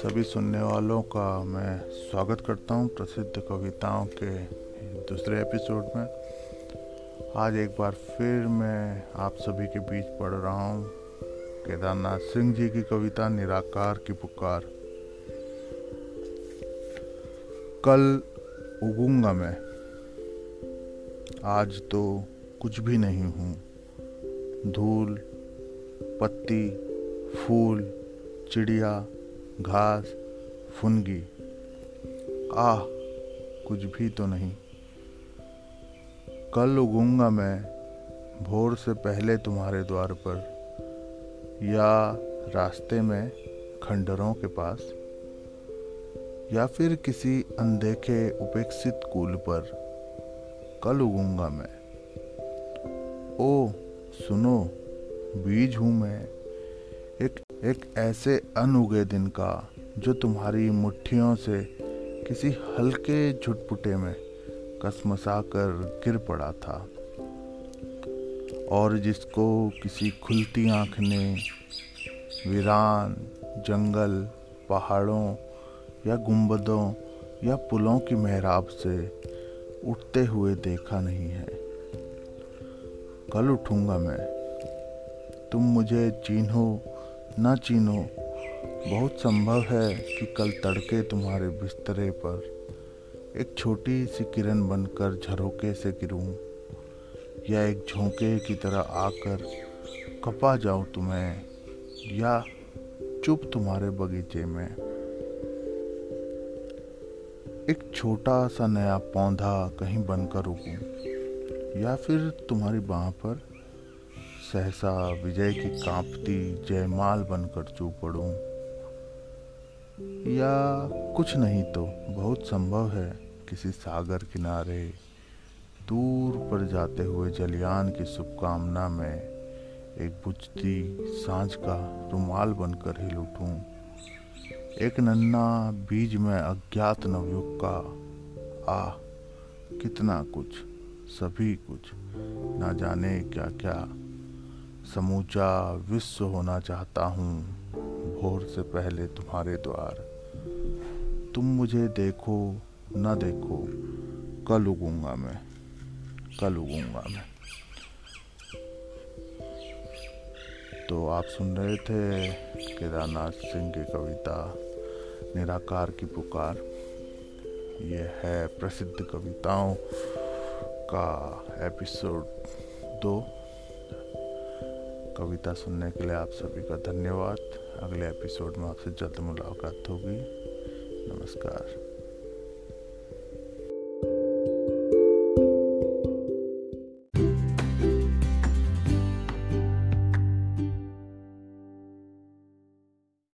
सभी सुनने वालों का मैं स्वागत करता हूँ प्रसिद्ध कविताओं के दूसरे एपिसोड में। आज एक बार फिर मैं आप सभी के बीच पढ़ रहा हूँ केदारनाथ सिंह जी की कविता निराकार की पुकार। कल उगूँगा मैं, आज तो कुछ भी नहीं हूँ। धूल, पत्ती, फूल, चिड़िया घास, फुनगी। आह, कुछ भी तो नहीं। कल उगूँगा मैं भोर से पहले तुम्हारे द्वार पर, या रास्ते में खंडरों के पास, या फिर किसी अनदेखे उपेक्षित कूल पर। कल उगूँगा मैं। ओ सुनो, बीज हूँ मैं। एक एक ऐसे अनउगे दिन का, जो तुम्हारी मुट्ठियों से किसी हल्के झुटपुटे में कसमसा कर गिर पड़ा था। और जिसको किसी खुलती आँख ने वीरान, जंगल, पहाड़ों या गुंबदों या पुलों की मेहराब से उठते हुए देखा नहीं है। कल उठूँगा मैं। तुम मुझे चिन्हो न चीनो, बहुत संभव है कि कल तड़के तुम्हारे बिस्तरे पर एक छोटी सी किरण बनकर झरोके से गिरूं, या एक झोंके की तरह आकर कपा जाऊँ तुम्हें, या चुप तुम्हारे बगीचे में। एक छोटा सा नया पौधा कहीं बनकर उगूं, या फिर तुम्हारी बाह पर सहसा विजय की कांपती जयमाल बनकर चू पड़ूं। या कुछ नहीं तो बहुत संभव है किसी सागर किनारे दूर पर जाते हुए जलियान की शुभकामना में एक बुझती साँझ का रुमाल बनकर हिल उठूं। एक नन्ना बीज में अज्ञात नवयुग का, आह, कितना कुछ, सभी कुछ, ना जाने क्या क्या समूचा विश्व होना चाहता हूँ, भोर से पहले तुम्हारे द्वार। तुम मुझे देखो, न देखो, कल उगूँगा मैं, कल उगूँगा मैं। तो आप सुन रहे थे केदारनाथ सिंह की कविता, निराकार की पुकार। ये है प्रसिद्ध कविताओं का एपिसोड दो। कविता सुनने के लिए आप सभी का धन्यवाद। अगले एपिसोड में आपसे जल्द मुलाकात होगी। नमस्कार।